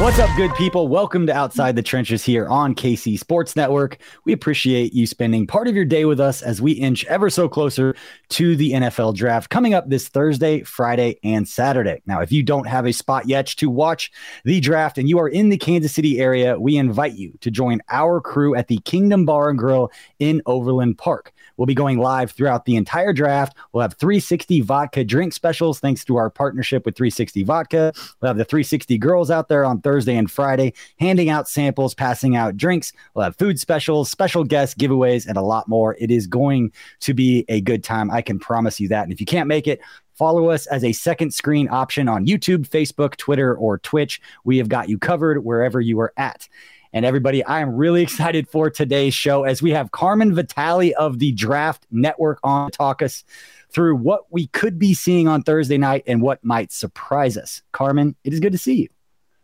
What's up, good people? Welcome to Outside the Trenches here on KC Sports Network. We appreciate you spending part of your day with us as we inch ever so closer to the NFL draft coming up this Thursday, Friday, and Saturday. Now, if you don't have a spot yet to watch the draft and you are in the Kansas City area, we invite you to join our crew at the Kingdom Bar and Grill in Overland Park. We'll be going live throughout the entire draft. We'll have 360 vodka drink specials thanks to our partnership with 360 Vodka. We'll have the 360 girls out there on Thursday and Friday handing out samples, passing out drinks. We'll have food specials, special guests, giveaways, and a lot more. It is going to be a good time. I can promise you that. And if you can't make it, Follow us as a second screen option on YouTube, Facebook, Twitter, or Twitch. We have got you covered wherever you are at. And everybody, I am really excited for today's show as we have Carmen Vitale of the Draft Network on to talk us through what we could be seeing on Thursday night and what might surprise us. Carmen, it is good to see you.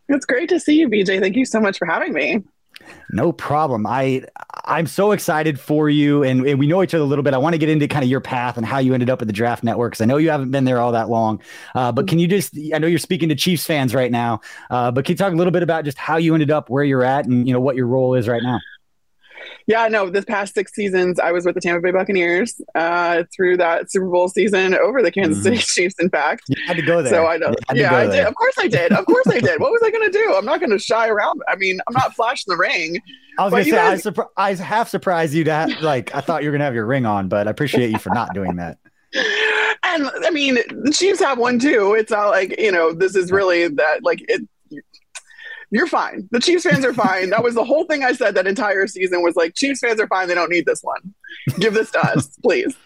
It's great to see you, BJ. Thank you so much for having me. No problem. I I'm so excited for you, and, and we know each other a little bit. I want to get into kind of your path and how you ended up at the Draft Network because I know you haven't been there all that long. Uh, but can you just? I know you're speaking to Chiefs fans right now, uh, but can you talk a little bit about just how you ended up where you're at and you know what your role is right now? Yeah, no, this past six seasons, I was with the Tampa Bay Buccaneers uh, through that Super Bowl season over the Kansas mm-hmm. City Chiefs, in fact. You had to go there. So I know. Yeah, I did. Of course I did. Of course I did. What was I going to do? I'm not going to shy around. I mean, I'm not flashing the ring. I was going to say, I, surpri- I half surprised you to have, like, I thought you were going to have your ring on, but I appreciate you for not doing that. And I mean, the Chiefs have one too. It's not like, you know, this is really that, like, it, you're fine. The Chiefs fans are fine. that was the whole thing I said that entire season was like Chiefs fans are fine. They don't need this one. Give this to us, please.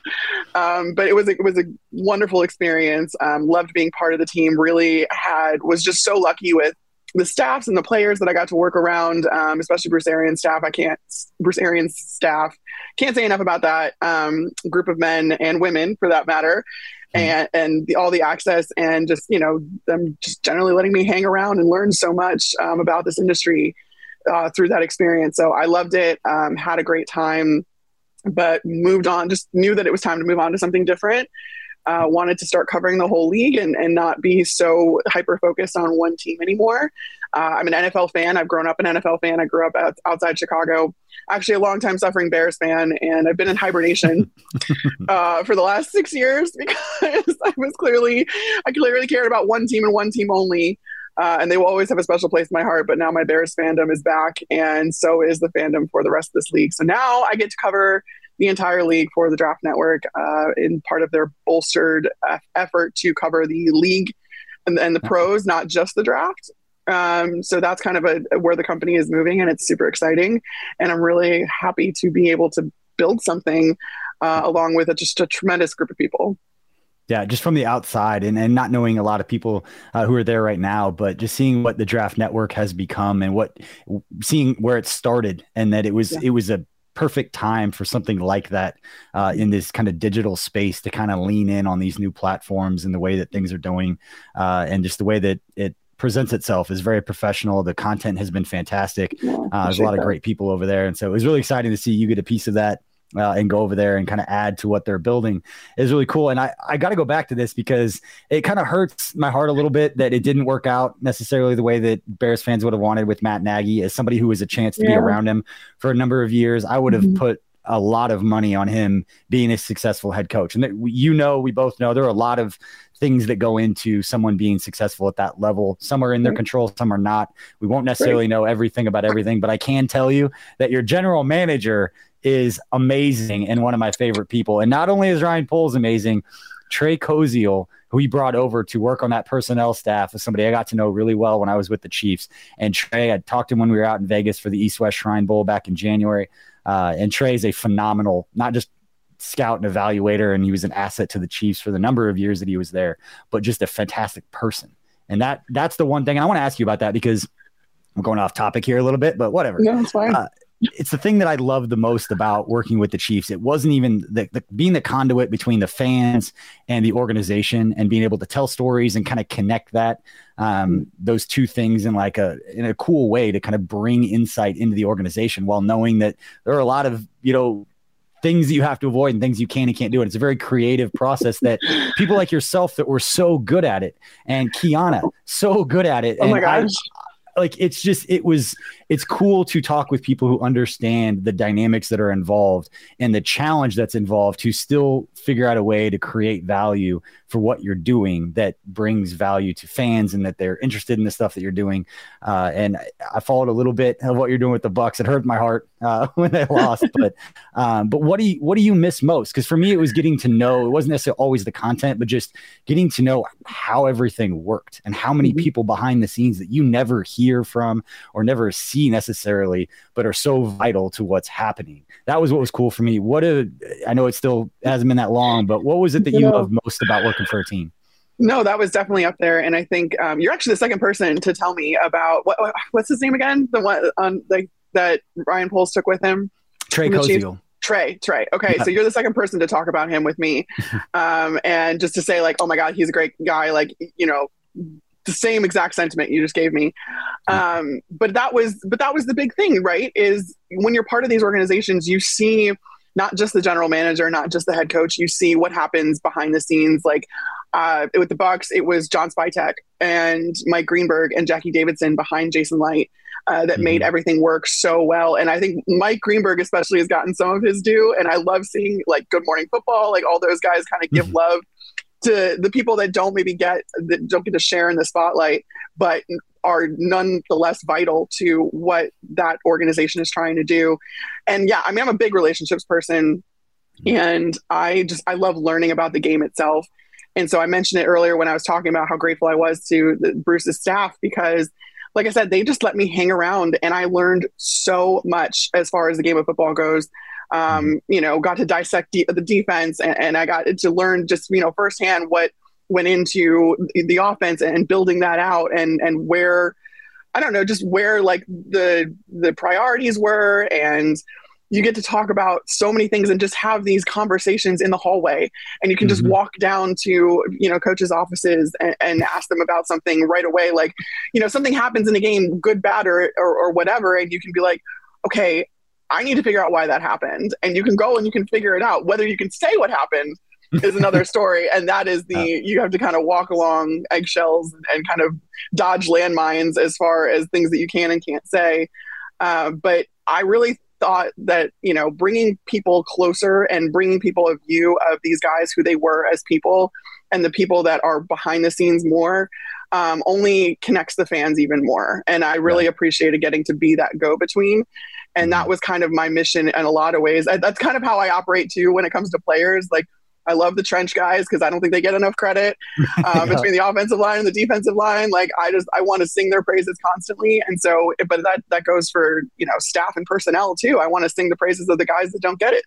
Um, but it was a, it was a wonderful experience. Um, loved being part of the team. Really had was just so lucky with the staffs and the players that I got to work around, um, especially Bruce Arians staff. I can't Bruce Arians staff can't say enough about that um, group of men and women for that matter. Mm-hmm. and and the, all the access and just you know them just generally letting me hang around and learn so much um, about this industry uh, through that experience. So I loved it. Um, had a great time, but moved on. Just knew that it was time to move on to something different. Uh, wanted to start covering the whole league and, and not be so hyper focused on one team anymore. Uh, I'm an NFL fan. I've grown up an NFL fan. I grew up out, outside Chicago. Actually, a long time suffering Bears fan, and I've been in hibernation uh, for the last six years because I was clearly, I clearly cared about one team and one team only. Uh, and they will always have a special place in my heart. But now my Bears fandom is back, and so is the fandom for the rest of this league. So now I get to cover the entire league for the Draft Network uh, in part of their bolstered effort to cover the league and, and the pros, not just the draft. Um, so that's kind of a, where the company is moving, and it's super exciting. And I'm really happy to be able to build something uh, along with a, just a tremendous group of people. Yeah, just from the outside and, and not knowing a lot of people uh, who are there right now, but just seeing what the draft network has become and what seeing where it started and that it was yeah. it was a perfect time for something like that uh, in this kind of digital space to kind of lean in on these new platforms and the way that things are doing uh, and just the way that it presents itself is very professional. The content has been fantastic. Uh, there's a lot of great people over there, and so it was really exciting to see you get a piece of that uh, and go over there and kind of add to what they're building is really cool. And I, I got to go back to this because it kind of hurts my heart a little bit that it didn't work out necessarily the way that Bears fans would have wanted with Matt Nagy as somebody who was a chance to yeah. be around him for a number of years. I would have mm-hmm. put a lot of money on him being a successful head coach. And that, you know, we both know there are a lot of things that go into someone being successful at that level. Some are in their control, some are not. We won't necessarily know everything about everything, but I can tell you that your general manager is amazing and one of my favorite people. And not only is Ryan Poles amazing, Trey Koziol, who he brought over to work on that personnel staff, is somebody I got to know really well when I was with the Chiefs. And Trey, I talked to him when we were out in Vegas for the East West Shrine Bowl back in January. Uh, and Trey is a phenomenal, not just scout and evaluator, and he was an asset to the Chiefs for the number of years that he was there, but just a fantastic person. And that that's the one thing I want to ask you about that because I'm going off topic here a little bit, but whatever. No, it's fine. Uh, it's the thing that I love the most about working with the Chiefs. It wasn't even the, the, being the conduit between the fans and the organization, and being able to tell stories and kind of connect that um, those two things in like a in a cool way to kind of bring insight into the organization, while knowing that there are a lot of you know things that you have to avoid and things you can and can't do. And it's a very creative process that people like yourself that were so good at it, and Kiana so good at it. Oh my gosh. I, like it's just it was it's cool to talk with people who understand the dynamics that are involved and the challenge that's involved to still figure out a way to create value for what you're doing that brings value to fans and that they're interested in the stuff that you're doing. Uh, and I followed a little bit of what you're doing with the Bucks. It hurt my heart uh, when they lost, but um, but what do you what do you miss most? Because for me, it was getting to know. It wasn't necessarily always the content, but just getting to know how everything worked and how many mm-hmm. people behind the scenes that you never hear from or never see necessarily, but are so vital to what's happening. That was what was cool for me. What a I know it still hasn't been that long, but what was it that you loved most about working for a team? No, that was definitely up there, and I think um, you're actually the second person to tell me about what what's his name again? The one on like that Ryan Poles took with him. Trey Koziol. Trey, Trey. Okay, so you're the second person to talk about him with me, um, and just to say like, oh my god, he's a great guy. Like, you know, the same exact sentiment you just gave me. Um, but that was, but that was the big thing, right? Is when you're part of these organizations, you see not just the general manager, not just the head coach. You see what happens behind the scenes. Like uh, with the Bucks, it was John Spytek and Mike Greenberg and Jackie Davidson behind Jason Licht uh, that mm-hmm. made everything work so well. And I think Mike Greenberg especially has gotten some of his due. And I love seeing like Good Morning Football, like all those guys kind of give mm-hmm. love to the people that don't maybe get that don't get to share in the spotlight, but are nonetheless vital to what that organization is trying to do. And yeah, I mean, I'm a big relationships person, and I just I love learning about the game itself. And so I mentioned it earlier when I was talking about how grateful I was to the, Bruce's staff because like I said, they just let me hang around and I learned so much as far as the game of football goes. Um, mm-hmm. you know, got to dissect de- the defense and, and, I got to learn just, you know, firsthand what went into the offense and building that out and, and where, I don't know, just where like the, the priorities were and, you get to talk about so many things and just have these conversations in the hallway and you can just mm-hmm. walk down to you know coaches offices and, and, ask them about something right away like you know something happens in a game good bad or, or, or whatever and you can be like okay I need to figure out why that happened. And you can go and you can figure it out. Whether you can say what happened is another story. And that is the, you have to kind of walk along eggshells and kind of dodge landmines as far as things that you can and can't say. Uh, but I really thought that, you know, bringing people closer and bringing people a view of these guys, who they were as people, and the people that are behind the scenes more um, only connects the fans even more. And I really yeah. appreciated getting to be that go between and that mm-hmm. was kind of my mission in a lot of ways I, that's kind of how i operate too when it comes to players like I love the trench guys because I don't think they get enough credit um, yeah. between the offensive line and the defensive line. Like I just I want to sing their praises constantly, and so but that that goes for you know staff and personnel too. I want to sing the praises of the guys that don't get it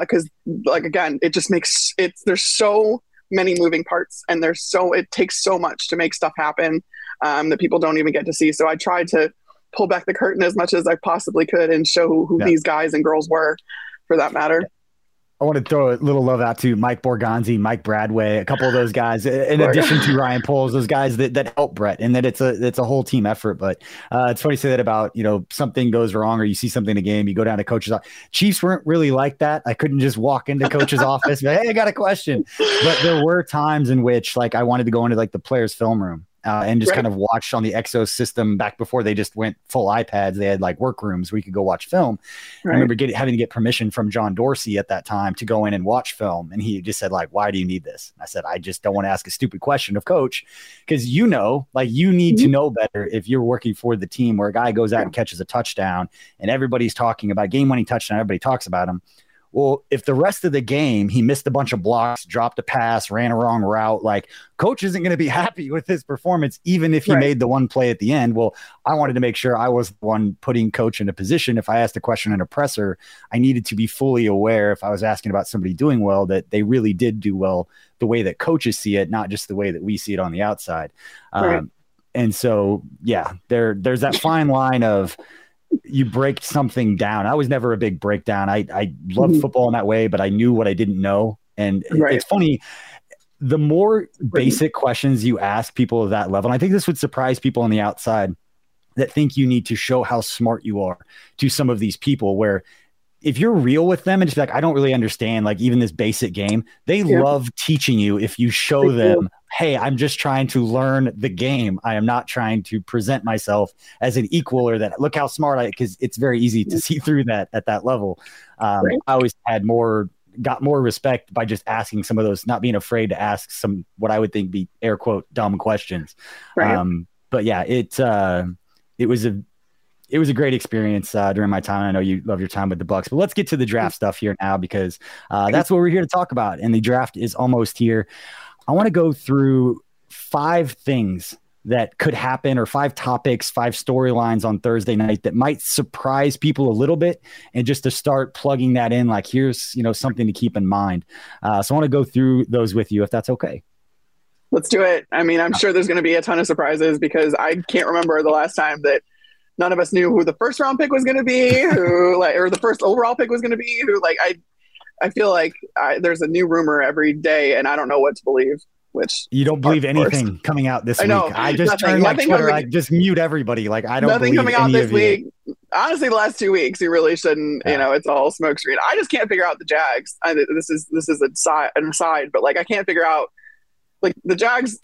because uh, like again, it just makes it's there's so many moving parts and there's so it takes so much to make stuff happen um, that people don't even get to see. So I try to pull back the curtain as much as I possibly could and show who, who yeah. these guys and girls were for that matter. I want to throw a little love out to Mike Borgonzi, Mike Bradway, a couple of those guys, in addition to Ryan Poles, those guys that, that help Brett, and that it's a it's a whole team effort. But uh, it's funny to say that about you know something goes wrong or you see something in a game, you go down to coach's office. Chiefs weren't really like that. I couldn't just walk into coach's office, hey, I got a question. But there were times in which like I wanted to go into like the players' film room uh, and just right. kind of watched on the XOS system back before they just went full iPads. They had like workrooms where you could go watch film. Right. I remember getting, having to get permission from John Dorsey at that time to go in and watch film. And he just said, like, why do you need this? I said, I just don't want to ask a stupid question of coach because you know, like, you need mm-hmm. to know better if you're working for the team where a guy goes out and catches a touchdown and everybody's talking about game winning touchdown, everybody talks about him well, if the rest of the game he missed a bunch of blocks, dropped a pass, ran a wrong route, like coach isn't going to be happy with his performance, even if he right. made the one play at the end. Well, I wanted to make sure I was the one putting coach in a position. If I asked a question in a presser, I needed to be fully aware if I was asking about somebody doing well that they really did do well the way that coaches see it, not just the way that we see it on the outside. Right. Um, and so, yeah, there there's that fine line of you break something down. I was never a big breakdown. I I loved mm-hmm. football in that way, but I knew what I didn't know. And right. it's funny, the more basic questions you ask people of that level, and I think this would surprise people on the outside that think you need to show how smart you are to some of these people where if you're real with them and just like, I don't really understand, like even this basic game, they yeah. love teaching you if you show they them, do. Hey, I'm just trying to learn the game. I am not trying to present myself as an equal or that look how smart I because it's very easy to see through that at that level. Um, right. I always had more got more respect by just asking some of those, not being afraid to ask some what I would think be air quote dumb questions. Right. Um, but yeah, it uh, it was a it was a great experience uh, during my time. I know you love your time with the Bucks, but let's get to the draft stuff here now because uh, that's what we're here to talk about. And the draft is almost here. I want to go through five things that could happen or five topics, five storylines on Thursday night that might surprise people a little bit. And just to start plugging that in, like here's, you know, something to keep in mind. Uh, so I want to go through those with you if that's okay. Let's do it. I mean, I'm sure there's going to be a ton of surprises because I can't remember the last time that none of us knew who the first round pick was going to be, who like, or the first overall pick was going to be, who like, I, I feel like I, there's a new rumor every day and I don't know what to believe. Which you don't believe anything coming out this I know, week. I just nothing, turn my Twitter, coming, I just mute everybody. Like I don't nothing coming out this week. Honestly, the last two weeks, you really shouldn't. Yeah. You know, it's all smokescreen. I just can't figure out the Jags. I, this is this is a side, an aside, but like I can't figure out like the Jags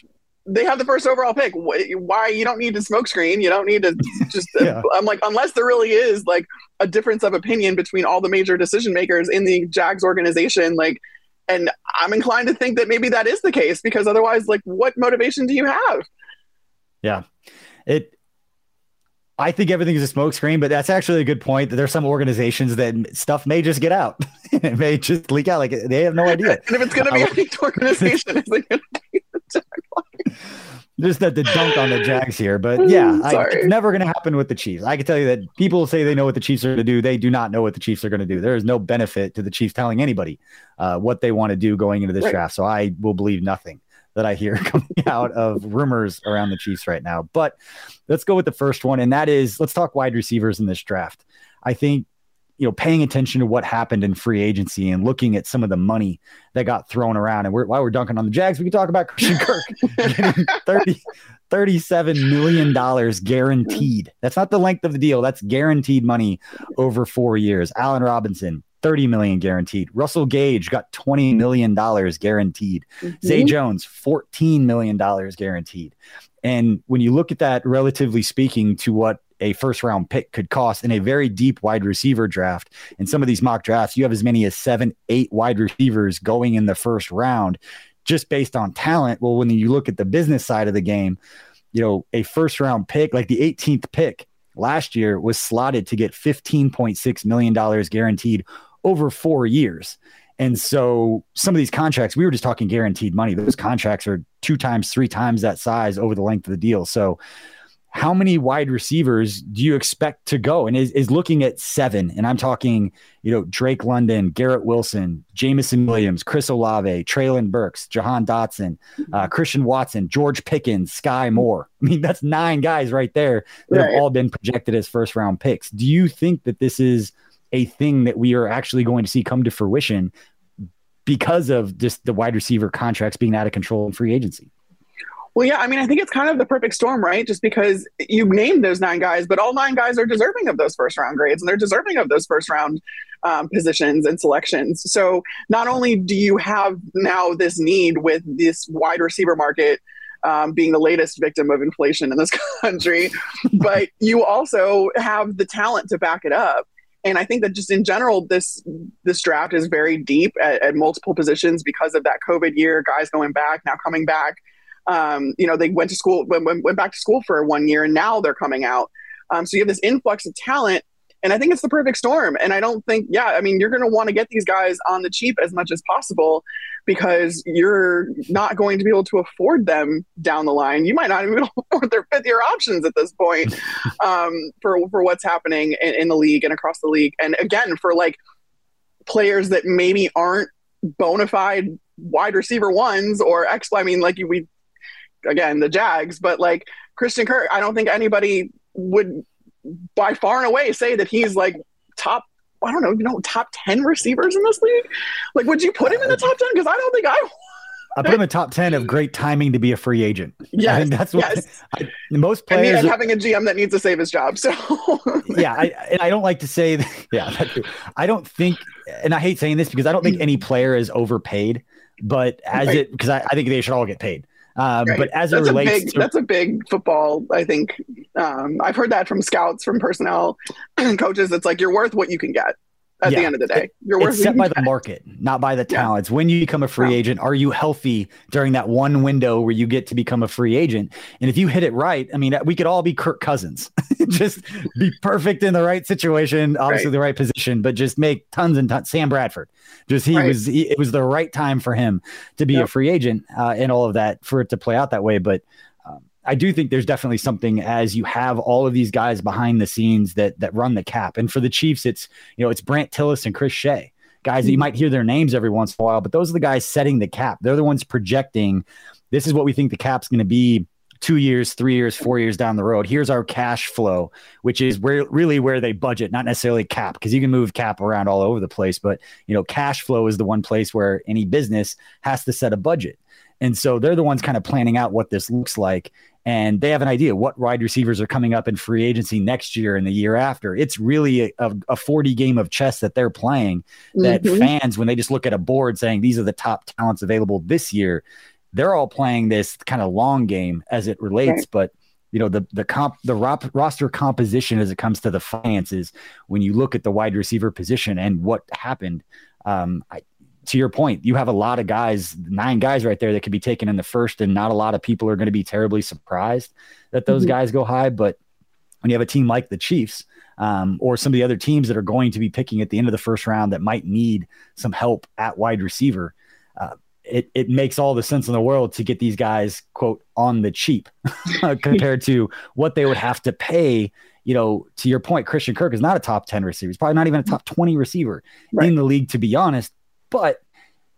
they have the first overall pick. Why you don't need to smokescreen? You don't need to just. yeah. I'm like, unless there really is like a difference of opinion between all the major decision makers in the Jags organization, like, and I'm inclined to think that maybe that is the case because otherwise, like, what motivation do you have? Yeah, it. I think everything is a smokescreen, but that's actually a good point. That there's some organizations that stuff may just get out. it may just leak out. Like they have no idea. And if it's going to be uh, a organization, is it going to be the just that the dunk on the Jags here, but yeah, I, it's never going to happen with the Chiefs. I can tell you that people say they know what the Chiefs are going to do. They do not know what the Chiefs are going to do. There is no benefit to the Chiefs telling anybody uh, what they want to do going into this right. draft. So I will believe nothing that I hear coming out of rumors around the Chiefs right now. But let's go with the first one, and that is let's talk wide receivers in this draft. I think you know, paying attention to what happened in free agency and looking at some of the money that got thrown around. And we're, while we're dunking on the Jags, we can talk about Christian Kirk getting 30, $37 million guaranteed. That's not the length of the deal. That's guaranteed money over four years. Allen Robinson, 30 million guaranteed. Russell Gage got 20 million dollars guaranteed. Mm-hmm. Zay Jones, 14 million dollars guaranteed. And when you look at that relatively speaking to what a first round pick could cost in a very deep wide receiver draft. In some of these mock drafts, you have as many as seven, eight wide receivers going in the first round just based on talent. Well, when you look at the business side of the game, you know, a first round pick, like the 18th pick last year, was slotted to get $15.6 million guaranteed over four years. And so some of these contracts, we were just talking guaranteed money. Those contracts are two times, three times that size over the length of the deal. So how many wide receivers do you expect to go? And is, is looking at seven. And I'm talking, you know, Drake London, Garrett Wilson, Jameson Williams, Chris Olave, Treylon Burks, Jahan Dotson, uh, Christian Watson, George Pickens, Skyy Moore. I mean, that's nine guys right there that right. have all been projected as first round picks. Do you think that this is a thing that we are actually going to see come to fruition because of just the wide receiver contracts being out of control in free agency. Well, yeah, I mean, I think it's kind of the perfect storm, right? Just because you named those nine guys, but all nine guys are deserving of those first round grades and they're deserving of those first round um, positions and selections. So not only do you have now this need with this wide receiver market um, being the latest victim of inflation in this country, but you also have the talent to back it up. And I think that just in general, this this draft is very deep at, at multiple positions because of that COVID year, guys going back now coming back um, you know, they went to school, went, went back to school for one year, and now they're coming out. Um, so you have this influx of talent, and I think it's the perfect storm. And I don't think, yeah, I mean, you're going to want to get these guys on the cheap as much as possible because you're not going to be able to afford them down the line. You might not even afford their fifth year options at this point um, for for what's happening in, in the league and across the league. And again, for like players that maybe aren't bona fide wide receiver ones or X. I mean, like we again the Jags, but like Christian Kirk, I don't think anybody would by far and away say that he's like top I don't know, you know, top 10 receivers in this league? Like, would you put him in the uh, top 10? Because I don't think I I put him in top 10 of great timing to be a free agent. Yeah. And that's what yes. I, most players and having a GM that needs to save his job. So, yeah. I, and I don't like to say, that, yeah, I don't think, and I hate saying this because I don't think mm. any player is overpaid, but as right. it, because I, I think they should all get paid. Um, right. But as that's it relates, big, to, that's a big football. I think um, I've heard that from scouts, from personnel, and coaches. It's like you're worth what you can get at yeah. the end of the day. You're worth it's set by the market, not by the talents. Yeah. When you become a free yeah. agent, are you healthy during that one window where you get to become a free agent? And if you hit it right, I mean, we could all be Kirk Cousins, just be perfect in the right situation, obviously right. the right position, but just make tons and tons. Sam Bradford, just he right. was, he, it was the right time for him to be yep. a free agent uh, and all of that for it to play out that way. But I do think there's definitely something as you have all of these guys behind the scenes that that run the cap. And for the Chiefs, it's you know it's Brandt Tilis and Chris Shea, guys that you mm-hmm. might hear their names every once in a while, but those are the guys setting the cap. They're the ones projecting. This is what we think the cap's going to be two years, three years, four years down the road. Here's our cash flow, which is where really where they budget, not necessarily cap, because you can move cap around all over the place. But you know, cash flow is the one place where any business has to set a budget. And so they're the ones kind of planning out what this looks like and they have an idea what wide receivers are coming up in free agency next year and the year after. It's really a, a 40 game of chess that they're playing that mm-hmm. fans, when they just look at a board saying these are the top talents available this year, they're all playing this kind of long game as it relates. Right. But you know the the comp the ro- roster composition as it comes to the finances when you look at the wide receiver position and what happened um, I, to your point, you have a lot of guys, nine guys right there that could be taken in the first, and not a lot of people are going to be terribly surprised that those mm-hmm. guys go high. But when you have a team like the Chiefs, um, or some of the other teams that are going to be picking at the end of the first round that might need some help at wide receiver, uh, it, it makes all the sense in the world to get these guys, quote, on the cheap compared to what they would have to pay. You know, to your point, Christian Kirk is not a top 10 receiver. He's probably not even a top 20 receiver right. in the league, to be honest but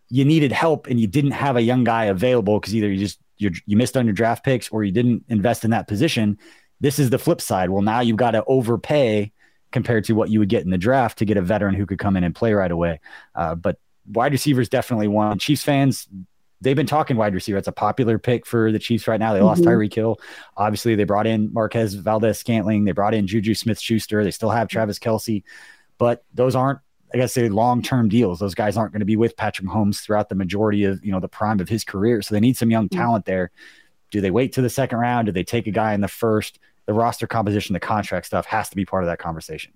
you needed help and you didn't have a young guy available because either you just you you missed on your draft picks or you didn't invest in that position. This is the flip side. Well, now you've got to overpay compared to what you would get in the draft to get a veteran who could come in and play right away. Uh, but wide receivers definitely one. Chiefs fans, they've been talking wide receiver. It's a popular pick for the Chiefs right now. They mm-hmm. lost Tyreek Hill. Obviously, they brought in Marquez Valdes-Scantling. They brought in Juju Smith Schuster. They still have Travis Kelce, but those aren't I guess say long term deals. Those guys aren't going to be with Patrick Mahomes throughout the majority of you know the prime of his career. So they need some young mm. talent there. Do they wait to the second round? Do they take a guy in the first? The roster composition, the contract stuff has to be part of that conversation.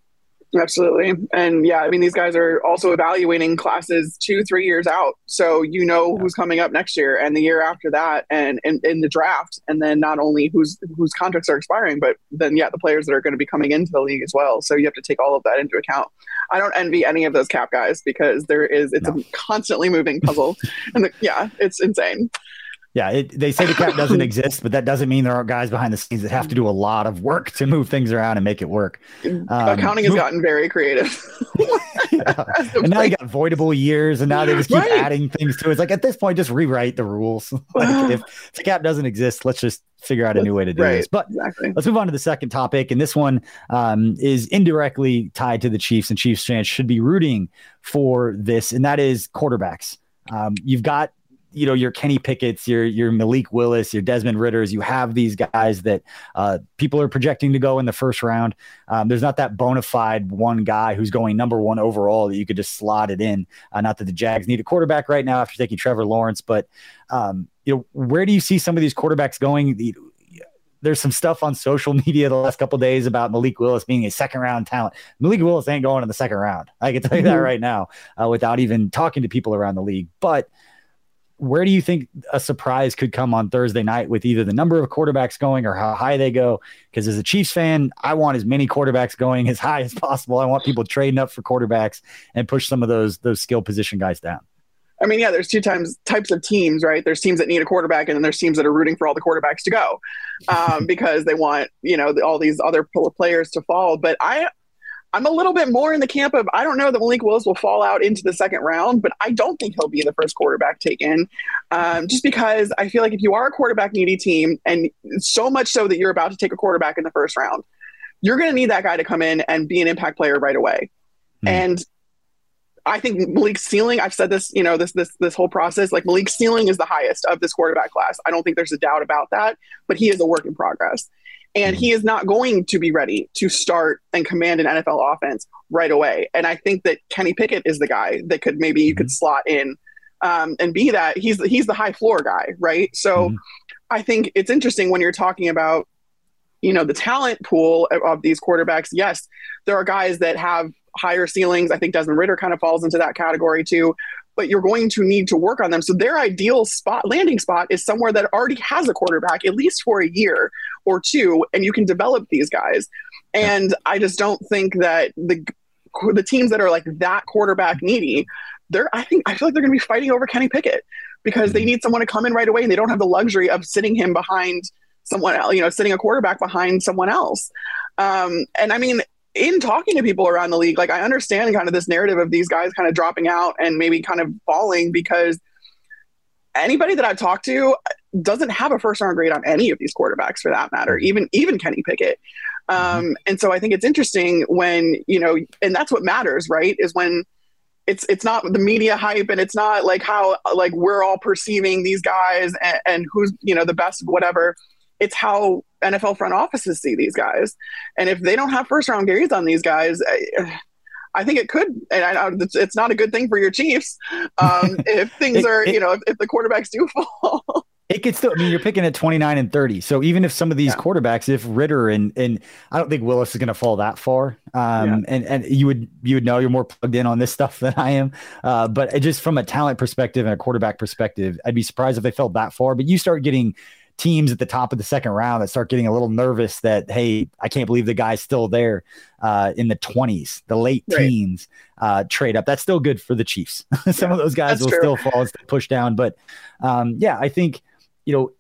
Absolutely. And yeah, I mean, these guys are also evaluating classes two, three years out. So you know yeah. who's coming up next year and the year after that and in the draft. And then not only whose whose contracts are expiring, but then yeah, the players that are going to be coming into the league as well. So you have to take all of that into account. I don't envy any of those cap guys because there is it's no. a constantly moving puzzle. and the, yeah, it's insane. Yeah, it, they say the cap doesn't exist, but that doesn't mean there aren't guys behind the scenes that have to do a lot of work to move things around and make it work. Um, Accounting has gotten very creative. yeah. And now you got voidable years, and now they just keep right. adding things to it. It's like at this point, just rewrite the rules. like if, if, the cap doesn't exist, let's just figure out a new way to do right. this. But exactly. let's move on to the second topic, and this one um, is indirectly tied to the Chiefs, and Chiefs fans should be rooting for this, and that is quarterbacks. Um, you've got you know your Kenny Pickett's, your your Malik Willis, your Desmond Ridders. You have these guys that uh, people are projecting to go in the first round. Um, there's not that bona fide one guy who's going number one overall that you could just slot it in. Uh, not that the Jags need a quarterback right now after taking Trevor Lawrence, but um, you know where do you see some of these quarterbacks going? there's some stuff on social media the last couple days about Malik Willis being a second round talent. Malik Willis ain't going in the second round. I can tell you that mm-hmm. right now uh, without even talking to people around the league. But where do you think a surprise could come on Thursday night with either the number of quarterbacks going or how high they go? Because as a Chiefs fan, I want as many quarterbacks going as high as possible. I want people trading up for quarterbacks and push some of those those skill position guys down. I mean, yeah, there's two times types of teams, right? There's teams that need a quarterback, and then there's teams that are rooting for all the quarterbacks to go um, because they want you know all these other players to fall. But I I'm a little bit more in the camp of I don't know that Malik Willis will fall out into the second round, but I don't think he'll be the first quarterback taken. Um, just because I feel like if you are a quarterback needy team, and so much so that you're about to take a quarterback in the first round, you're going to need that guy to come in and be an impact player right away. Mm. And I think Malik's ceiling, I've said this, you know, this this this whole process, like Malik's ceiling is the highest of this quarterback class. I don't think there's a doubt about that, but he is a work in progress. And he is not going to be ready to start and command an NFL offense right away. And I think that Kenny Pickett is the guy that could maybe you could mm-hmm. slot in um, and be that. He's he's the high floor guy, right? So mm-hmm. I think it's interesting when you're talking about you know the talent pool of these quarterbacks. Yes, there are guys that have higher ceilings. I think Desmond Ridder kind of falls into that category too but you're going to need to work on them. So their ideal spot landing spot is somewhere that already has a quarterback, at least for a year or two, and you can develop these guys. And I just don't think that the the teams that are like that quarterback needy, they're I think I feel like they're going to be fighting over Kenny Pickett because they mm-hmm. need someone to come in right away, and they don't have the luxury of sitting him behind someone else, you know, sitting a quarterback behind someone else. Um, and I mean, in talking to people around the league, like I understand kind of this narrative of these guys kind of dropping out and maybe kind of falling because anybody that I've talked to doesn't have a first round grade on any of these quarterbacks for that matter, mm-hmm. even even Kenny Pickett. Um, mm-hmm. and so I think it's interesting when you know, and that's what matters, right? Is when it's it's not the media hype and it's not like how like we're all perceiving these guys and, and who's you know the best whatever it's how NFL front offices see these guys. And if they don't have first round grades on these guys, I, I think it could, and I it's not a good thing for your Chiefs um, if things it, are, it, you know, if, if, the quarterbacks do fall. It could still. I mean, you're picking at 29 and 30. So even if some of these yeah. quarterbacks, if Ridder and and I don't think Willis is going to fall that far. Um, yeah. and and you would you would know you're more plugged in on this stuff than I am. Uh, but just from a talent perspective and a quarterback perspective, I'd be surprised if they fell that far. But you start getting teams at the top of the second round that start getting a little nervous that hey i can't believe the guy's still there uh, in the 20s the late right. teens uh, trade up that's still good for the chiefs some yeah, of those guys will true. still fall and push down but um, yeah i think you know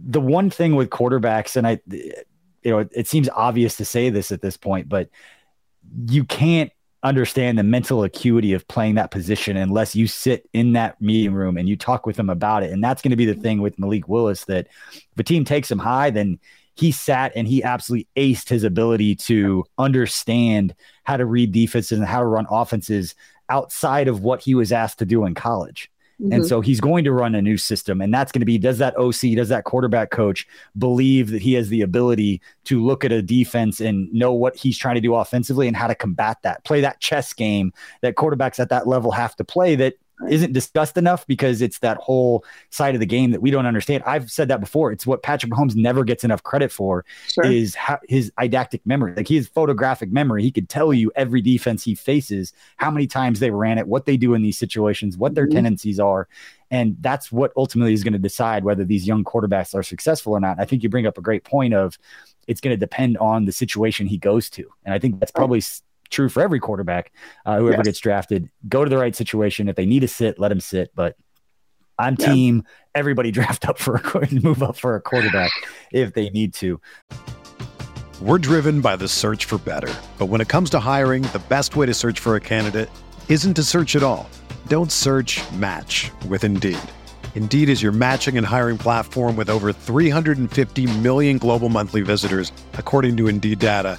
the one thing with quarterbacks and i you know it, it seems obvious to say this at this point but you can't understand the mental acuity of playing that position unless you sit in that meeting room and you talk with them about it. And that's going to be the mm-hmm. thing with Malik Willis that if a team takes him high, then he sat and he absolutely aced his ability to understand how to read defenses and how to run offenses outside of what he was asked to do in college. Mm-hmm. And so he's going to run a new system. And that's going to be does that OC, does that quarterback coach believe that he has the ability to look at a defense and know what he's trying to do offensively and how to combat that, play that chess game that quarterbacks at that level have to play that isn't discussed enough because it's that whole side of the game that we don't understand. I've said that before. It's what Patrick Mahomes never gets enough credit for sure. is his didactic memory. Like his photographic memory. He could tell you every defense he faces, how many times they ran it, what they do in these situations, what their mm-hmm. tendencies are. And that's what ultimately is going to decide whether these young quarterbacks are successful or not. I think you bring up a great point of it's going to depend on the situation he goes to. And I think that's probably true for every quarterback, uh, whoever yes. gets drafted. Go to the right situation. If they need to sit, let them sit. But I'm yeah. team everybody draft up for a move up for a quarterback if they need to. We're driven by the search for better. But when it comes to hiring, the best way to search for a candidate isn't to search at all. Don't search match with Indeed. Indeed is your matching and hiring platform with over 350 million global monthly visitors, according to Indeed data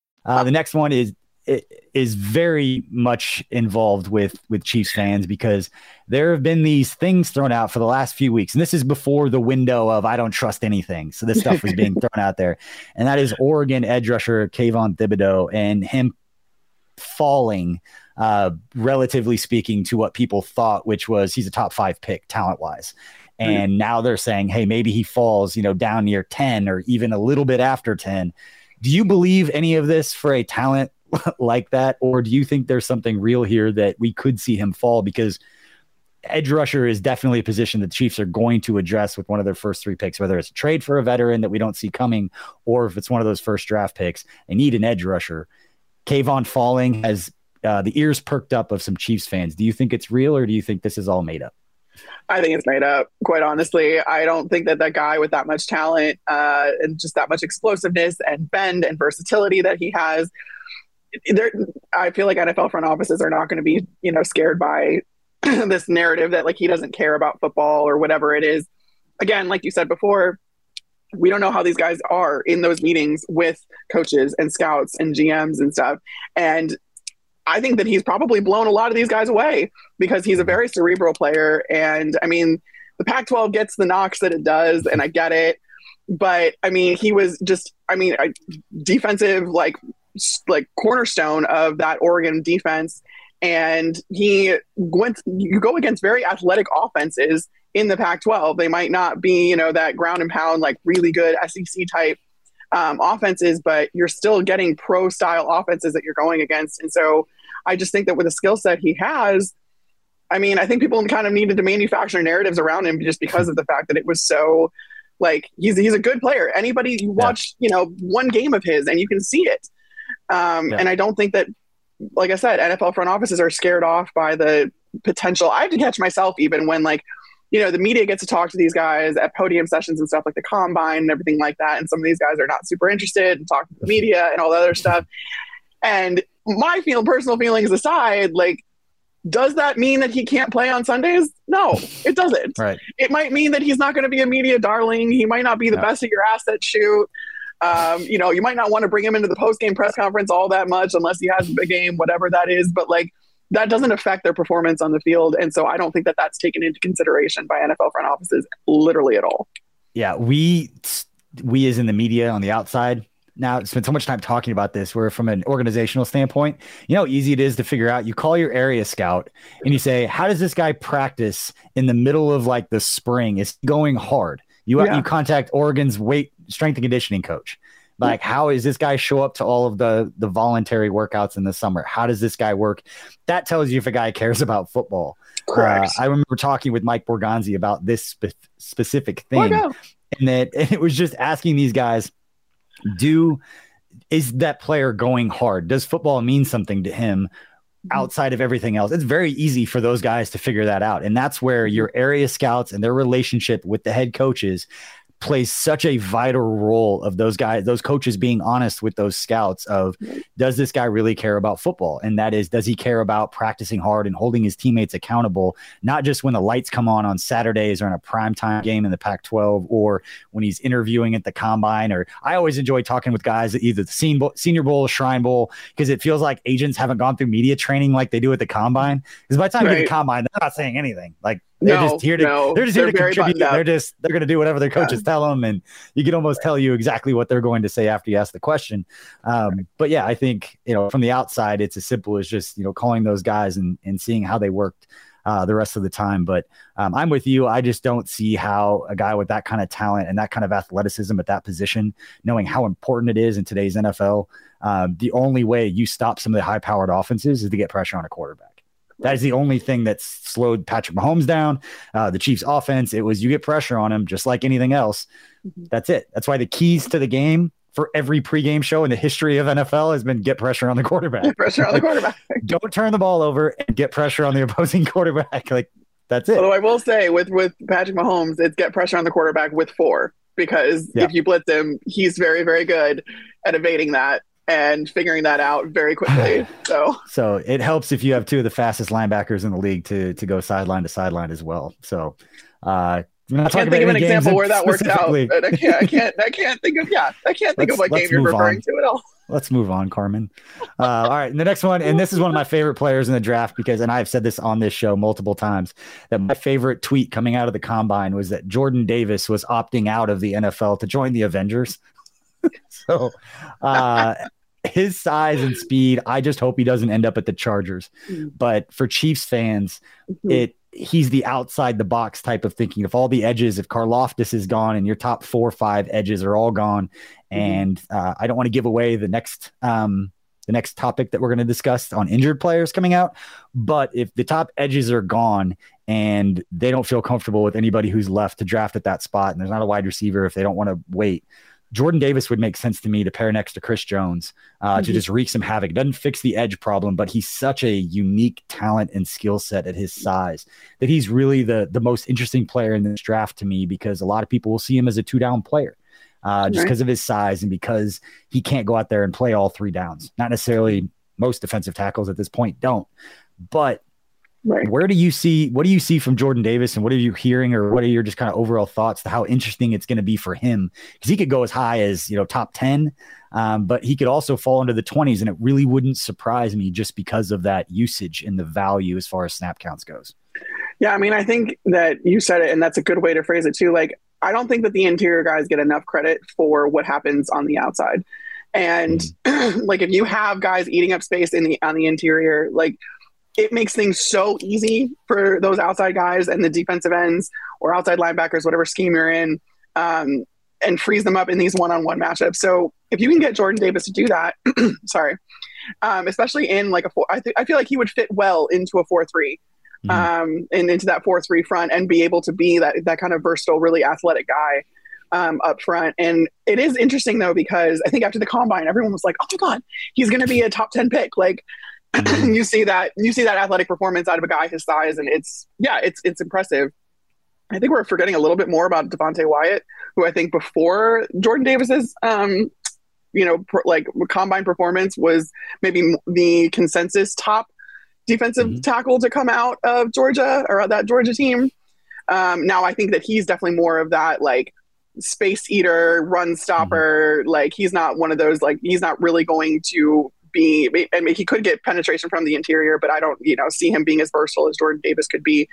Uh, the next one is is very much involved with with Chiefs fans because there have been these things thrown out for the last few weeks, and this is before the window of I don't trust anything. So this stuff was being thrown out there, and that is Oregon edge rusher Kayvon Thibodeaux and him falling, uh, relatively speaking, to what people thought, which was he's a top five pick talent wise. And now they're saying, hey, maybe he falls, you know, down near 10 or even a little bit after 10 do you believe any of this for a talent like that, or do you think there's something real here that we could see him fall? Because edge rusher is definitely a position the Chiefs are going to address with one of their first three picks, whether it's a trade for a veteran that we don't see coming, or if it's one of those first draft picks. They need an edge rusher. Kayvon falling has uh, the ears perked up of some Chiefs fans. Do you think it's real, or do you think this is all made up? I think it's made up. Quite honestly, I don't think that that guy with that much talent uh, and just that much explosiveness and bend and versatility that he has, there. I feel like NFL front offices are not going to be, you know, scared by this narrative that like he doesn't care about football or whatever it is. Again, like you said before, we don't know how these guys are in those meetings with coaches and scouts and GMs and stuff. And I think that he's probably blown a lot of these guys away because he's a mm-hmm. very cerebral player. And I mean, the Pac 12 gets the knocks that it does, and I get it. But I mean, he was just, I mean, a defensive, like, like cornerstone of that Oregon defense. And he went, you go against very athletic offenses in the Pac 12. They might not be, you know, that ground and pound, like really good SEC type um, offenses, but you're still getting pro style offenses that you're going against. And so I just think that with the skill set he has, I mean, I think people kind of needed to manufacture narratives around him just because of the fact that it was so like he's he's a good player. Anybody you watch, yeah. you know, one game of his and you can see it. Um, yeah. And I don't think that, like I said, NFL front offices are scared off by the potential. I have to catch myself even when like you know, the media gets to talk to these guys at podium sessions and stuff like the combine and everything like that. And some of these guys are not super interested in talking to the media and all the other stuff. And my feel personal feelings aside, like, does that mean that he can't play on Sundays? No, it doesn't. right. It might mean that he's not going to be a media darling. He might not be the yeah. best at your asset shoot. Um, you know, you might not want to bring him into the post game press conference all that much unless he has a game, whatever that is. But like, that doesn't affect their performance on the field. And so I don't think that that's taken into consideration by NFL front offices literally at all. Yeah, we we as in the media on the outside now spend so much time talking about this where from an organizational standpoint you know how easy it is to figure out you call your area scout and you say how does this guy practice in the middle of like the spring is going hard you yeah. you contact oregon's weight strength and conditioning coach like, how is this guy show up to all of the the voluntary workouts in the summer? How does this guy work? That tells you if a guy cares about football. Correct. Uh, I remember talking with Mike Borgonzi about this spe- specific thing, and that and it was just asking these guys, do is that player going hard? Does football mean something to him? Mm-hmm. outside of everything else. It's very easy for those guys to figure that out. And that's where your area scouts and their relationship with the head coaches plays such a vital role of those guys, those coaches being honest with those scouts of does this guy really care about football? And that is, does he care about practicing hard and holding his teammates accountable, not just when the lights come on on Saturdays or in a primetime game in the Pac 12 or when he's interviewing at the combine? Or I always enjoy talking with guys at either the Senior Bowl, Shrine Bowl, because it feels like agents haven't gone through media training like they do at the combine. Because by the time right. you get the combine, they're not saying anything. Like they're no, just here to no, they're just here to contribute. They're just they're going to do whatever their coaches yeah. tell them, and you can almost tell you exactly what they're going to say after you ask the question. Um, but yeah, I think you know from the outside, it's as simple as just you know calling those guys and and seeing how they worked uh, the rest of the time. But um, I'm with you. I just don't see how a guy with that kind of talent and that kind of athleticism at that position, knowing how important it is in today's NFL, um, the only way you stop some of the high powered offenses is to get pressure on a quarterback. That is the only thing that's slowed Patrick Mahomes down. Uh, the Chiefs' offense, it was you get pressure on him, just like anything else. Mm-hmm. That's it. That's why the keys to the game for every pregame show in the history of NFL has been get pressure on the quarterback. Get pressure on the quarterback. Don't turn the ball over and get pressure on the opposing quarterback. Like that's it. Although I will say with with Patrick Mahomes, it's get pressure on the quarterback with four because yeah. if you blitz him, he's very very good at evading that and figuring that out very quickly. So so it helps if you have two of the fastest linebackers in the league to to go sideline to sideline as well. So uh I can't think of an example where that worked out. I can't, I can't, I can't think of, yeah, I can't think let's, of what game you're referring on. to at all. Let's move on, Carmen. Uh, all right. And the next one, and this is one of my favorite players in the draft because, and I've said this on this show multiple times, that my favorite tweet coming out of the combine was that Jordan Davis was opting out of the NFL to join the Avengers. so, uh, his size and speed, I just hope he doesn't end up at the Chargers. Mm. But for Chiefs fans, mm-hmm. it he's the outside the box type of thinking. If all the edges, if Karlaftis is gone and your top four or five edges are all gone, mm-hmm. and uh, I don't want to give away the next um, the next topic that we're going to discuss on injured players coming out, but if the top edges are gone and they don't feel comfortable with anybody who's left to draft at that spot, and there's not a wide receiver if they don't want to wait Jordan Davis would make sense to me to pair next to Chris Jones uh, mm-hmm. to just wreak some havoc. Doesn't fix the edge problem, but he's such a unique talent and skill set at his size that he's really the the most interesting player in this draft to me because a lot of people will see him as a two down player. Uh, just because right. of his size and because he can't go out there and play all three downs. Not necessarily most defensive tackles at this point don't, but Right. Where do you see what do you see from Jordan Davis and what are you hearing or what are your just kind of overall thoughts to how interesting it's going to be for him? Because he could go as high as you know top 10, um, but he could also fall into the 20s, and it really wouldn't surprise me just because of that usage and the value as far as snap counts goes. Yeah, I mean, I think that you said it, and that's a good way to phrase it too. Like, I don't think that the interior guys get enough credit for what happens on the outside. And mm-hmm. like if you have guys eating up space in the on the interior, like it makes things so easy for those outside guys and the defensive ends or outside linebackers, whatever scheme you're in, um, and frees them up in these one-on-one matchups. So if you can get Jordan Davis to do that, sorry, um, especially in like a four, I, th- I feel like he would fit well into a four-three, mm-hmm. um, and into that four-three front, and be able to be that that kind of versatile, really athletic guy. Um, up front. And it is interesting though, because I think after the combine, everyone was like, oh my God, he's going to be a top 10 pick. Like, you see that you see that athletic performance out of a guy his size, and it's yeah, it's it's impressive. I think we're forgetting a little bit more about Devonte Wyatt, who I think before Jordan Davis's um, you know, like combine performance was maybe the consensus top defensive mm-hmm. tackle to come out of Georgia or that Georgia team. Um, now I think that he's definitely more of that like space eater, run stopper. Mm-hmm. Like he's not one of those like he's not really going to be. I mean, he could get penetration from the interior, but I don't, you know, see him being as versatile as Jordan Davis could be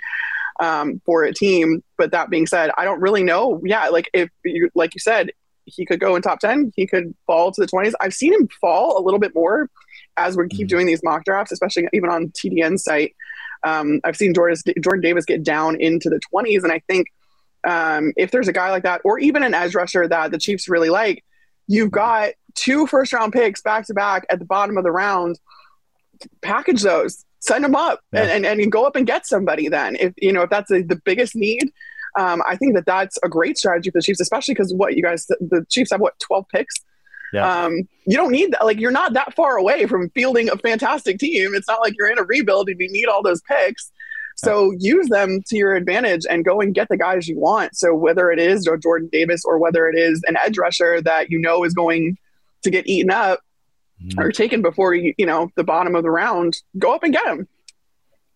um, for a team. But that being said, I don't really know. Yeah, like if you, like you said, he could go in top ten. He could fall to the twenties. I've seen him fall a little bit more as we keep mm-hmm. doing these mock drafts, especially even on TDN site. Um, I've seen Jordan, Jordan Davis get down into the 20s, and I think um, if there's a guy like that, or even an edge rusher that the Chiefs really like, you've got two first round picks back to back at the bottom of the round. Package those, send them up, yeah. and, and, and go up and get somebody. Then, if you know if that's a, the biggest need, um, I think that that's a great strategy for the Chiefs, especially because what you guys, the Chiefs have what twelve picks. Yeah. Um, you don't need that. Like you're not that far away from fielding a fantastic team. It's not like you're in a rebuild and you need all those picks. So use them to your advantage and go and get the guys you want. So whether it is Jordan Davis or whether it is an edge rusher that you know is going to get eaten up mm-hmm. or taken before you, you know, the bottom of the round, go up and get them.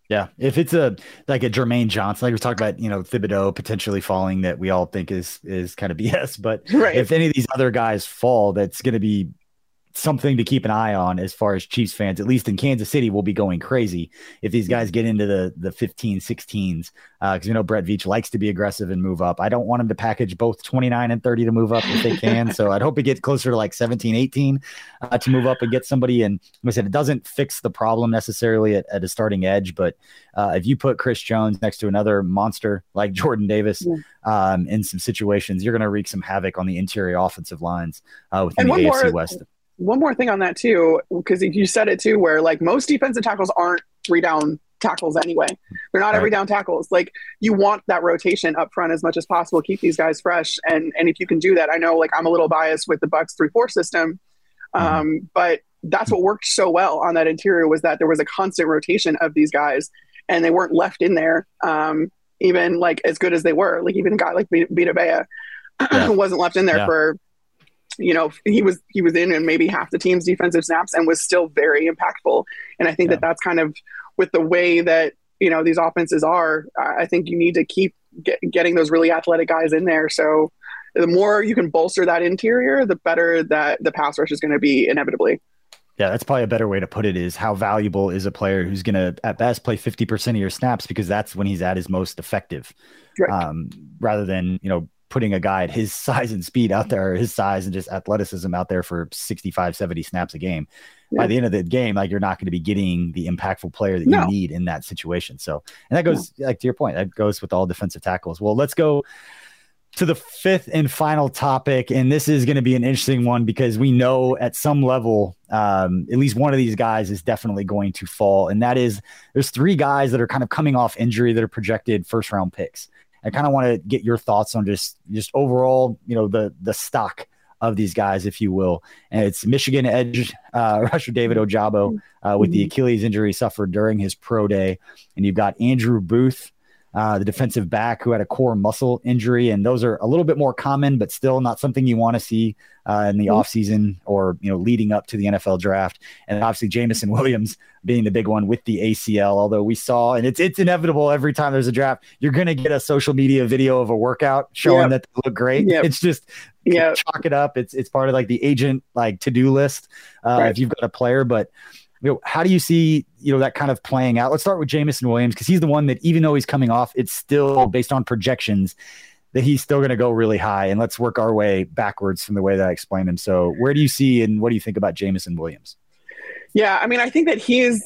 Yeah, if it's a like a Jermaine Johnson, like we talked about, you know, Thibodeaux potentially falling, that we all think is is kind of BS. But right. if any of these other guys fall, that's going to be something to keep an eye on as far as Chiefs fans, at least in Kansas City, will be going crazy if these guys get into the the 15, 16s. Because uh, you know Brett Veach likes to be aggressive and move up. I don't want him to package both 29 and 30 to move up if they can. so I'd hope it gets closer to like 17, 18 uh, to move up and get somebody. And like I said, it doesn't fix the problem necessarily at, at a starting edge, but uh, if you put Chris Jones next to another monster like Jordan Davis yeah. um, in some situations, you're going to wreak some havoc on the interior offensive lines uh, within and the AFC more, West one more thing on that too, because you said it too, where like most defensive tackles aren't three down tackles anyway. They're not right. every down tackles. Like you want that rotation up front as much as possible, keep these guys fresh. And and if you can do that, I know like I'm a little biased with the Bucs three four system, mm-hmm. um, but that's what worked so well on that interior was that there was a constant rotation of these guys, and they weren't left in there. Um, even like as good as they were, like even a guy like Vita Vea yeah. wasn't left in there yeah. for you know he was he was in and maybe half the team's defensive snaps and was still very impactful and i think yeah. that that's kind of with the way that you know these offenses are i think you need to keep get, getting those really athletic guys in there so the more you can bolster that interior the better that the pass rush is going to be inevitably yeah, that's probably a better way to put it is how valuable is a player who's going to at best play 50% of your snaps because that's when he's at his most effective. Right. Um, rather than, you know, putting a guy at his size and speed out there, his size and just athleticism out there for 65, 70 snaps a game. Yeah. By the end of the game, like you're not going to be getting the impactful player that you need in that situation. So, and that goes like to your point, that goes with all defensive tackles. Well, let's go to the fifth and final topic. And this is going to be an interesting one because we know at some level, um, at least one of these guys is definitely going to fall. And that is there's three guys that are kind of coming off injury that are projected first round picks. I kind of want to get your thoughts on just just overall, you know, the the stock of these guys, if you will. And it's Michigan edge uh, rusher David Ojabo uh, with the mm-hmm. Achilles injury suffered during his pro day, and you've got Andrew Booth uh, the defensive back who had a core muscle injury. And those are a little bit more common, but still not something you want to see uh, in the mm-hmm. offseason or, you know, leading up to the NFL draft. And obviously Jameson Williams being the big one with the ACL, although we saw, and it's, it's inevitable every time there's a draft, you're going to get a social media video of a workout showing yep. that they look great. Yep. It's just, yeah, chalk it up. It's, it's part of like the agent, like to-do list uh, right. if you've got a player, but you know, how do you see, you know, that kind of playing out? Let's start with Jameson Williams because he's the one that, even though he's coming off, it's still based on projections that he's still going to go really high. And let's work our way backwards from the way that I explained him. So, where do you see and what do you think about Jameson Williams? Yeah, I mean, I think that he's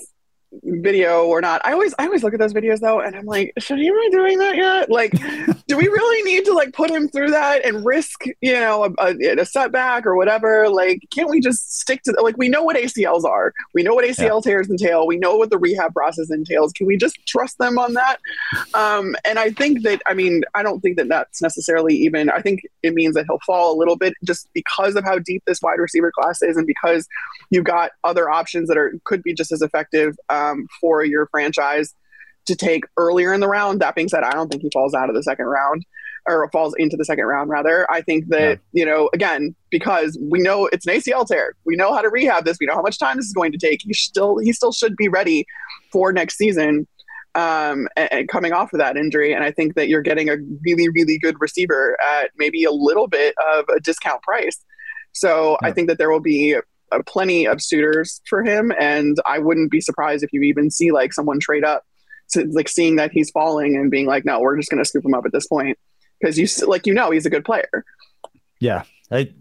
video or not. I always I always look at those videos though and I'm like, should he be doing that yet? Like, do we really need to like put him through that and risk, you know, a, a, a, setback or whatever? Like, can't we just stick to like we know what ACLs are. We know what ACL yeah. tears entail. We know what the rehab process entails. Can we just trust them on that? Um, and I think that I mean, I don't think that that's necessarily even I think it means that he'll fall a little bit just because of how deep this wide receiver class is and because you've got other options that are could be just as effective. Um, um, for your franchise to take earlier in the round. That being said, I don't think he falls out of the second round or falls into the second round rather. I think that, yeah. you know, again, because we know it's an ACL tear. We know how to rehab this. We know how much time this is going to take. He still he still should be ready for next season. Um, and, and coming off of that injury, and I think that you're getting a really, really good receiver at maybe a little bit of a discount price. So yeah. I think that there will be uh, plenty of suitors for him, and I wouldn't be surprised if you even see like someone trade up to like seeing that he's falling and being like, no, we're just going to scoop him up at this point because you like you know he's a good player. Yeah, I,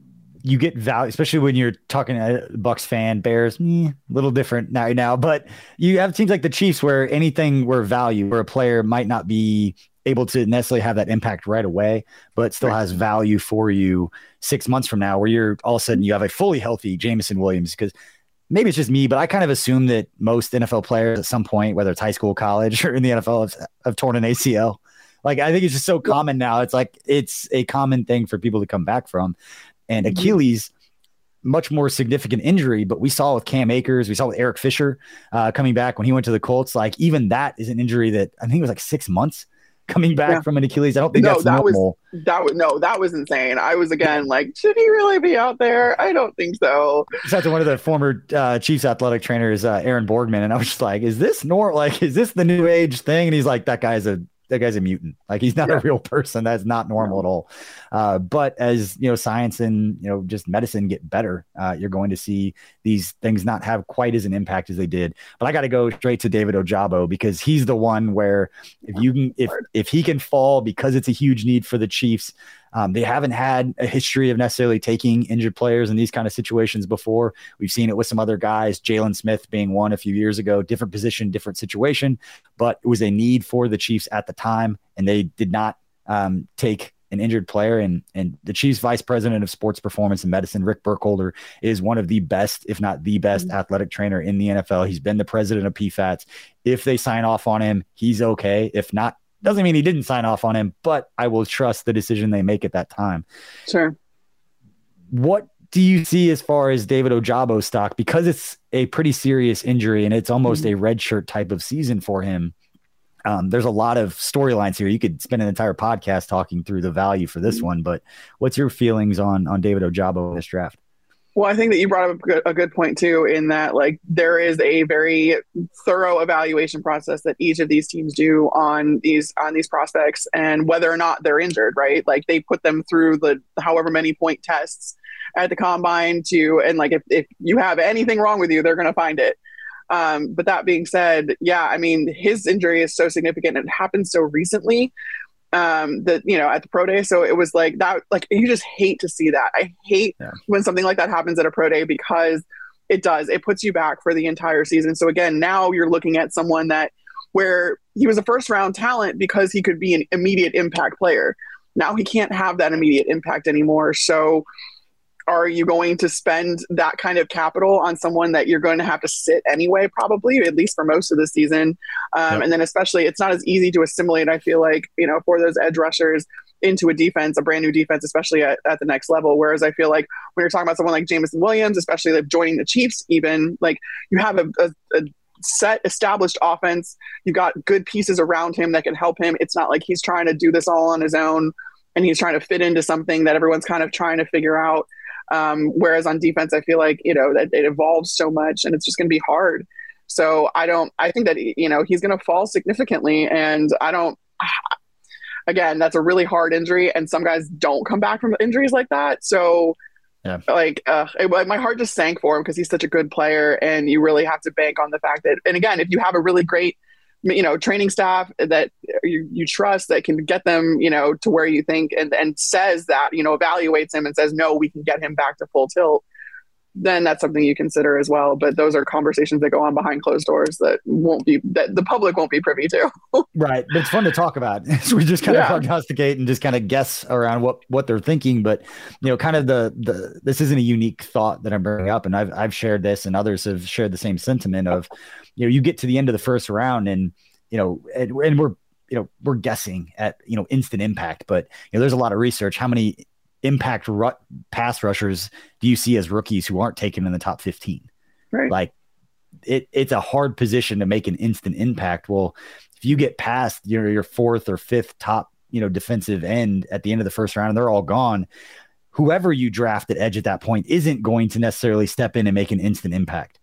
you get value, especially when you're talking a Bucs fan, Bears, a little different now. Now, but you have teams like the Chiefs where anything where value, where a player might not be able to necessarily have that impact right away, but still right. has value for you six months from now, where you're all of a sudden you have a fully healthy Jameson Williams. Because maybe it's just me, but I kind of assume that most NFL players at some point, whether it's high school, college, or in the NFL, have, have torn an ACL. Like I think it's just so common now. It's like it's a common thing for people to come back from. And mm-hmm. Achilles, much more significant injury, but we saw with Cam Akers, we saw with Eric Fisher uh, coming back when he went to the Colts. Like even that is an injury that I think it was like six months coming back yeah. from an Achilles. I don't think no, that's that normal. Was, that was no, that was insane. I was again like, should he really be out there? I don't think so. Shout to one of the former uh, Chiefs athletic trainers, uh, Aaron Borgman, and I was just like, is this normal? Like, is this the new age thing? And he's like, that guy's a that guy's a mutant. Like he's not yeah. a real person. That's not normal at all. Uh, but as you know, science and you know just medicine get better, uh, you're going to see these things not have quite as an impact as they did. But I got to go straight to David Ojabo because he's the one where if you can, if if he can fall because it's a huge need for the Chiefs, um, they haven't had a history of necessarily taking injured players in these kind of situations before. We've seen it with some other guys, Jaylon Smith being one a few years ago, different position, different situation, but it was a need for the Chiefs at the time, and they did not um, take an injured player. And and the Chiefs vice president of sports performance and medicine, Rick Burkholder, is one of the best, if not the best, mm-hmm. athletic trainer in the NFL. He's been the president of PFATS. If they sign off on him, he's okay. If not, doesn't mean he didn't sign off on him, but I will trust the decision they make at that time. Sure. What do you see as far as David Ojabo stock? Because it's a pretty serious injury and it's almost mm-hmm. a red shirt type of season for him. Um, there's a lot of storylines here. You could spend an entire podcast talking through the value for this mm-hmm. one, but what's your feelings on on David Ojabo in this draft? Well, I think that you brought up a good, point too, in that like there is a very thorough evaluation process that each of these teams do on these on these prospects and whether or not they're injured, right? Like they put them through the however many point tests at the combine to and like if, if you have anything wrong with you, they're gonna find it. Um, but that being said, yeah, I mean his injury is so significant and it happened so recently um that you know at the pro day. So it was like that like you just hate to see that. I hate yeah. when something like that happens at a pro day because it does. It puts you back for the entire season. So again now you're looking at someone that where he was a first round talent because he could be an immediate impact player. Now he can't have that immediate impact anymore. So are you going to spend that kind of capital on someone that you're going to have to sit anyway, probably, at least for most of the season? Um, yep. And then, especially, it's not as easy to assimilate, I feel like, you know, for those edge rushers into a defense, a brand new defense, especially at, at the next level. Whereas I feel like when you're talking about someone like Jameson Williams, especially like joining the Chiefs, even like you have a, a, a set established offense. You've got good pieces around him that can help him. It's not like he's trying to do this all on his own and he's trying to fit into something that everyone's kind of trying to figure out. Um, whereas on defense, I feel like you know that it evolves so much, and it's just going to be hard. So I don't. I think that you know he's going to fall significantly, and I don't. Again, that's a really hard injury, and some guys don't come back from injuries like that. So, yeah. like, uh, it, my heart just sank for him because he's such a good player, and you really have to bank on the fact that. And again, if you have a really great you know training staff that you, you trust that can get them you know to where you think and and says that you know evaluates him and says no we can get him back to full tilt then that's something you consider as well. But those are conversations that go on behind closed doors that won't be that the public won't be privy to. Right. But it's fun to talk about. So we just kind yeah. of prognosticate and just kind of guess around what what they're thinking. But you know kind of the the this isn't a unique thought that i'm bringing up and i've i've shared this and others have shared the same sentiment of you know, you get to the end of the first round and, you know, and, and we're, you know, we're guessing at, you know, instant impact, but, you know, there's a lot of research. How many impact pass rushers do you see as rookies who aren't taken in the top 15? Right. Like it, it's a hard position to make an instant impact. Well, if you get past your, your fourth or fifth top, you know, defensive end at the end of the first round and they're all gone, whoever you draft at edge at that point isn't going to necessarily step in and make an instant impact.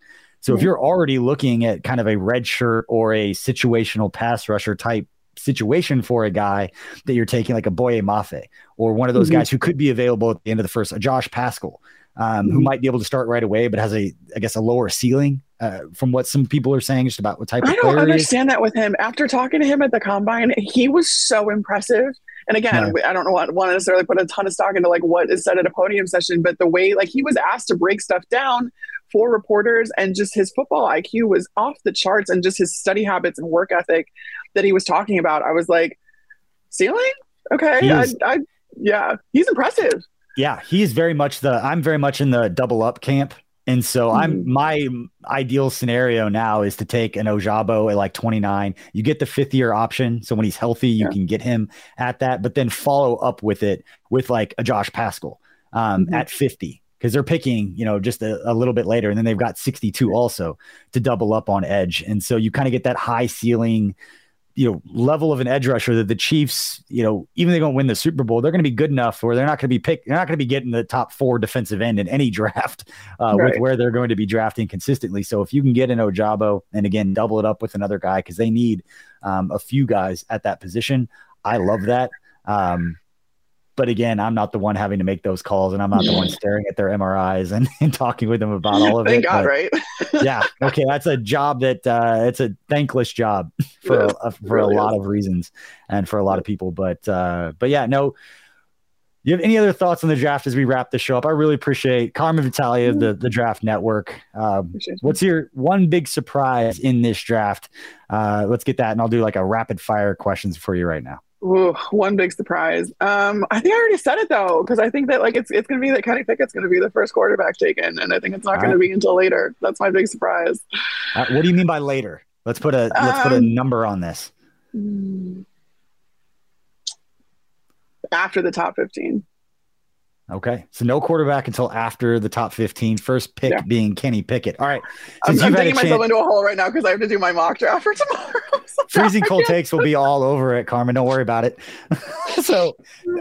So if you're already looking at kind of a red shirt or a situational pass rusher type situation for a guy that you're taking like a Boye Mafe or one of those mm-hmm. guys who could be available at the end of the first, a Josh Paschal, um, mm-hmm. who might be able to start right away, but has a, I guess, a lower ceiling uh, from what some people are saying just about what type of I don't understand that with him. After talking to him at the combine, he was so impressive. And again, yeah. I don't know what want to necessarily put a ton of stock into like what is said at a podium session, but the way like he was asked to break stuff down for reporters and just his football IQ was off the charts and just his study habits and work ethic that he was talking about. I was like, ceiling? Okay. I, I, yeah, he's impressive. Yeah, he's very much the I'm very much in the double up camp. And so mm-hmm. I'm my ideal scenario now is to take an Ojabo at like 29. You get the fifth year option. So when he's healthy, you yeah. can get him at that, but then follow up with it with like a Josh Paschal um, mm-hmm. at 50 because they're picking, you know, just a, a, little bit later, and then they've got 62 also to double up on edge, and so you kind of get that high ceiling, you know, level of an edge rusher that the Chiefs, you know, even they don't win the Super Bowl, they're going to be good enough where they're not going to be picked, they're not going to be getting the top four defensive end in any draft uh, right. with where they're going to be drafting consistently. So if you can get an Ojabo and again double it up with another guy because they need um, a few guys at that position, I love that. Um, but again, I'm not the one having to make those calls, and I'm not the one staring at their MRIs and, and talking with them about all of Thank it. Thank God, but, right? yeah. Okay, that's a job that uh, it's a thankless job for a, for really a lot is. of reasons and for a lot of people. But uh, but yeah, no. You have any other thoughts on the draft as we wrap the show up? I really appreciate Carmen Vitalia of the, the Draft Network. Um, what's your one big surprise in this draft? Uh, let's get that, and I'll do like a rapid fire questions for you right now. Ooh, one big surprise. Um, I think I already said it though, because I think that like it's it's gonna be that Kenny Pickett's gonna be the first quarterback taken, and I think it's not All gonna right. be until later. That's my big surprise. Uh, what do you mean by later? Let's put a let's um, put a um, number on this. After the top fifteen. Okay. So no quarterback until after the top 15. First pick yeah. being Kenny Pickett. All right. Since I'm, I'm digging myself into a hole right now because I have to do my mock draft for tomorrow. Freezing cold takes will be all over it, Carmen. Don't worry about it. so,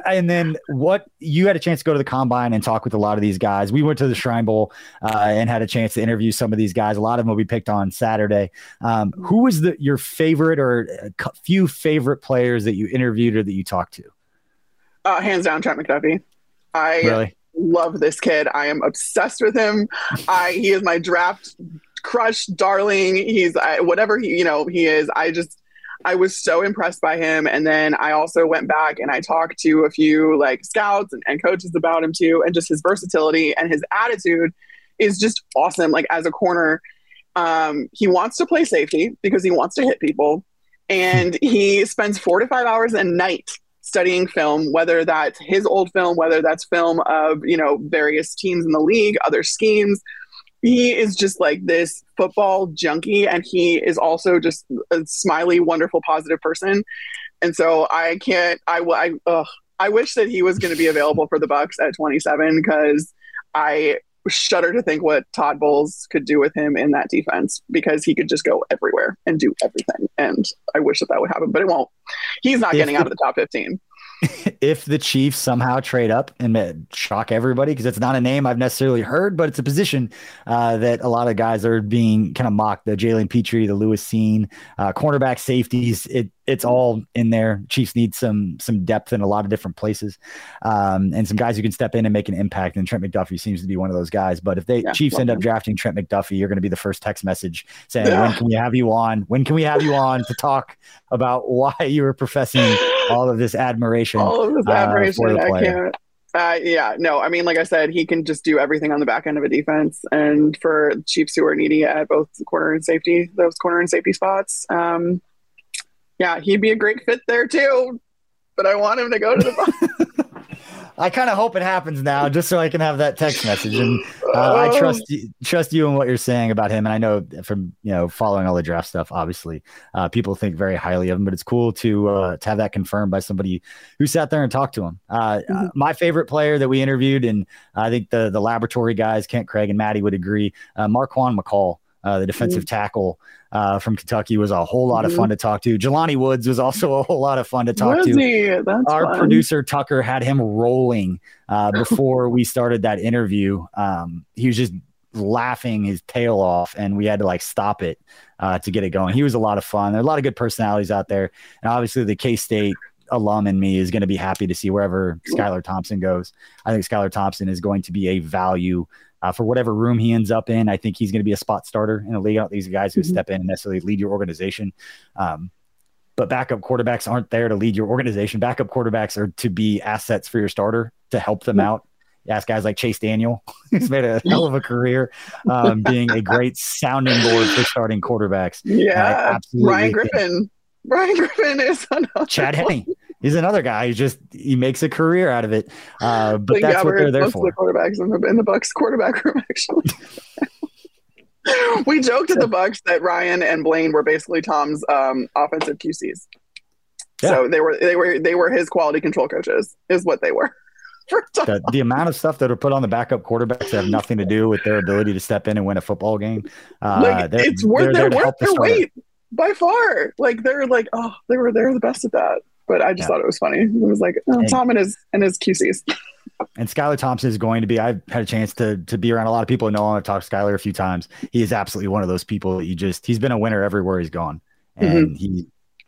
and then what you had a chance to go to the combine and talk with a lot of these guys. We went to the Shrine Bowl uh, and had a chance to interview some of these guys. A lot of them will be picked on Saturday. Um, who was the your favorite or a few favorite players that you interviewed or that you talked to? Uh, hands down, Trent McDuffie. I really? love this kid. I am obsessed with him. I he is my draft crush, darling. He's I, whatever he you know he is. I just I was so impressed by him. And then I also went back and I talked to a few like scouts and, and coaches about him too, and just his versatility and his attitude is just awesome. Like as a corner, um, he wants to play safety because he wants to hit people, and he spends four to five hours a night studying film, whether that's his old film, whether that's film of, you know, various teams in the league, other schemes. He is just like this football junkie, and he is also just a smiley, wonderful, positive person. And so I can't, I, I, ugh, I wish that he was going to be available for the Bucs at 27 because I shudder to think what Todd Bowles could do with him in that defense because he could just go everywhere and do everything. And I wish that that would happen, but it won't. He's not if getting the, out of the top 15. If the Chiefs somehow trade up and shock everybody, because it's not a name I've necessarily heard, but it's a position uh, that a lot of guys are being kind of mocked. The Jalen Pitre, the Lewis Cine, uh, cornerback safeties. It it's all in there. Chiefs need some some depth in a lot of different places, um, and some guys who can step in and make an impact. And Trent McDuffie seems to be one of those guys. But if they yeah, Chiefs end up drafting Trent McDuffie, you're going to be the first text message saying, yeah. "When can we have you on? When can we have you on to talk about why you were professing all of this admiration? All of this admiration. Uh, I can't. Uh, yeah, no, I mean, like I said, he can just do everything on the back end of a defense. And for Chiefs who are needy at both corner and safety, those corner and safety spots, um, yeah, he'd be a great fit there too. But I want him to go to the. I kind of hope it happens now, just so I can have that text message. And uh, I trust you, trust you and what you're saying about him. And I know from you know following all the draft stuff, obviously, uh, people think very highly of him. But it's cool to uh, to have that confirmed by somebody who sat there and talked to him. Uh, mm-hmm. my favorite player that we interviewed, and I think the the laboratory guys, Kent Craig and Maddie would agree, uh, Marquan McCall uh, the defensive mm-hmm. tackle uh, from Kentucky was a whole lot mm-hmm. of fun to talk to. Jelani Woods was also a whole lot of fun to talk was to. Our fun. producer Tucker had him rolling uh, before we started that interview. Um, he was just laughing his tail off, and we had to like stop it uh, to get it going. He was a lot of fun. There are a lot of good personalities out there, and obviously the K State alum in me is going to be happy to see wherever Skylar Thompson goes. I think Skylar Thompson is going to be a value uh, for whatever room he ends up in. I think he's going to be a spot starter in the league. Out. These guys who mm-hmm. step in and necessarily lead your organization. Um, but backup quarterbacks aren't there to lead your organization. Backup quarterbacks are to be assets for your starter to help them mm-hmm. out. You ask guys like Chase Daniel, who's made a hell of a career um, being a great sounding board for starting quarterbacks. Yeah, Ryan Griffin. Ryan Griffin is another Chad Henne he's another guy. He just he makes a career out of it. Uh, but that's yeah, what they're there for. The quarterbacks in the, in the Bucs quarterback room actually. we joked at the Bucs that Ryan and Blaine were basically Tom's um, offensive QCs. Yeah. So they were they were they were his quality control coaches is what they were. the, the amount of stuff that are put on the backup quarterbacks that have nothing to do with their ability to step in and win a football game. Uh, like, it's worth they're, they're worth their weight by far. Like they're like, oh, they were they're the best at that. But I just yeah. thought it was funny. It was like oh, and, Tom and his and his QCs. And Skylar Thompson is going to be. I've had a chance to to be around a lot of people. I know I've talked to Skylar a few times. He is absolutely one of those people that you just. He's been a winner everywhere he's gone, and mm-hmm. he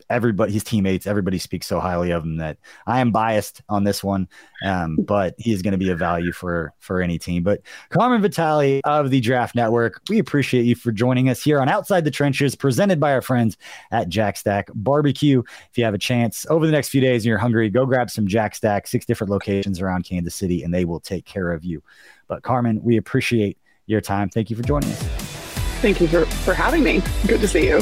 everybody, his teammates, everybody speaks so highly of him that I am biased on this one, um, but he is going to be a value for for any team. But Carmen Vitali of the Draft Network, we appreciate you for joining us here on Outside the Trenches, presented by our friends at Jack Stack Barbecue. If you have a chance over the next few days and you're hungry, go grab some Jack Stack, six different locations around Kansas City, and they will take care of you. But Carmen, we appreciate your time. Thank you for joining us. Thank you for, for having me. Good to see you.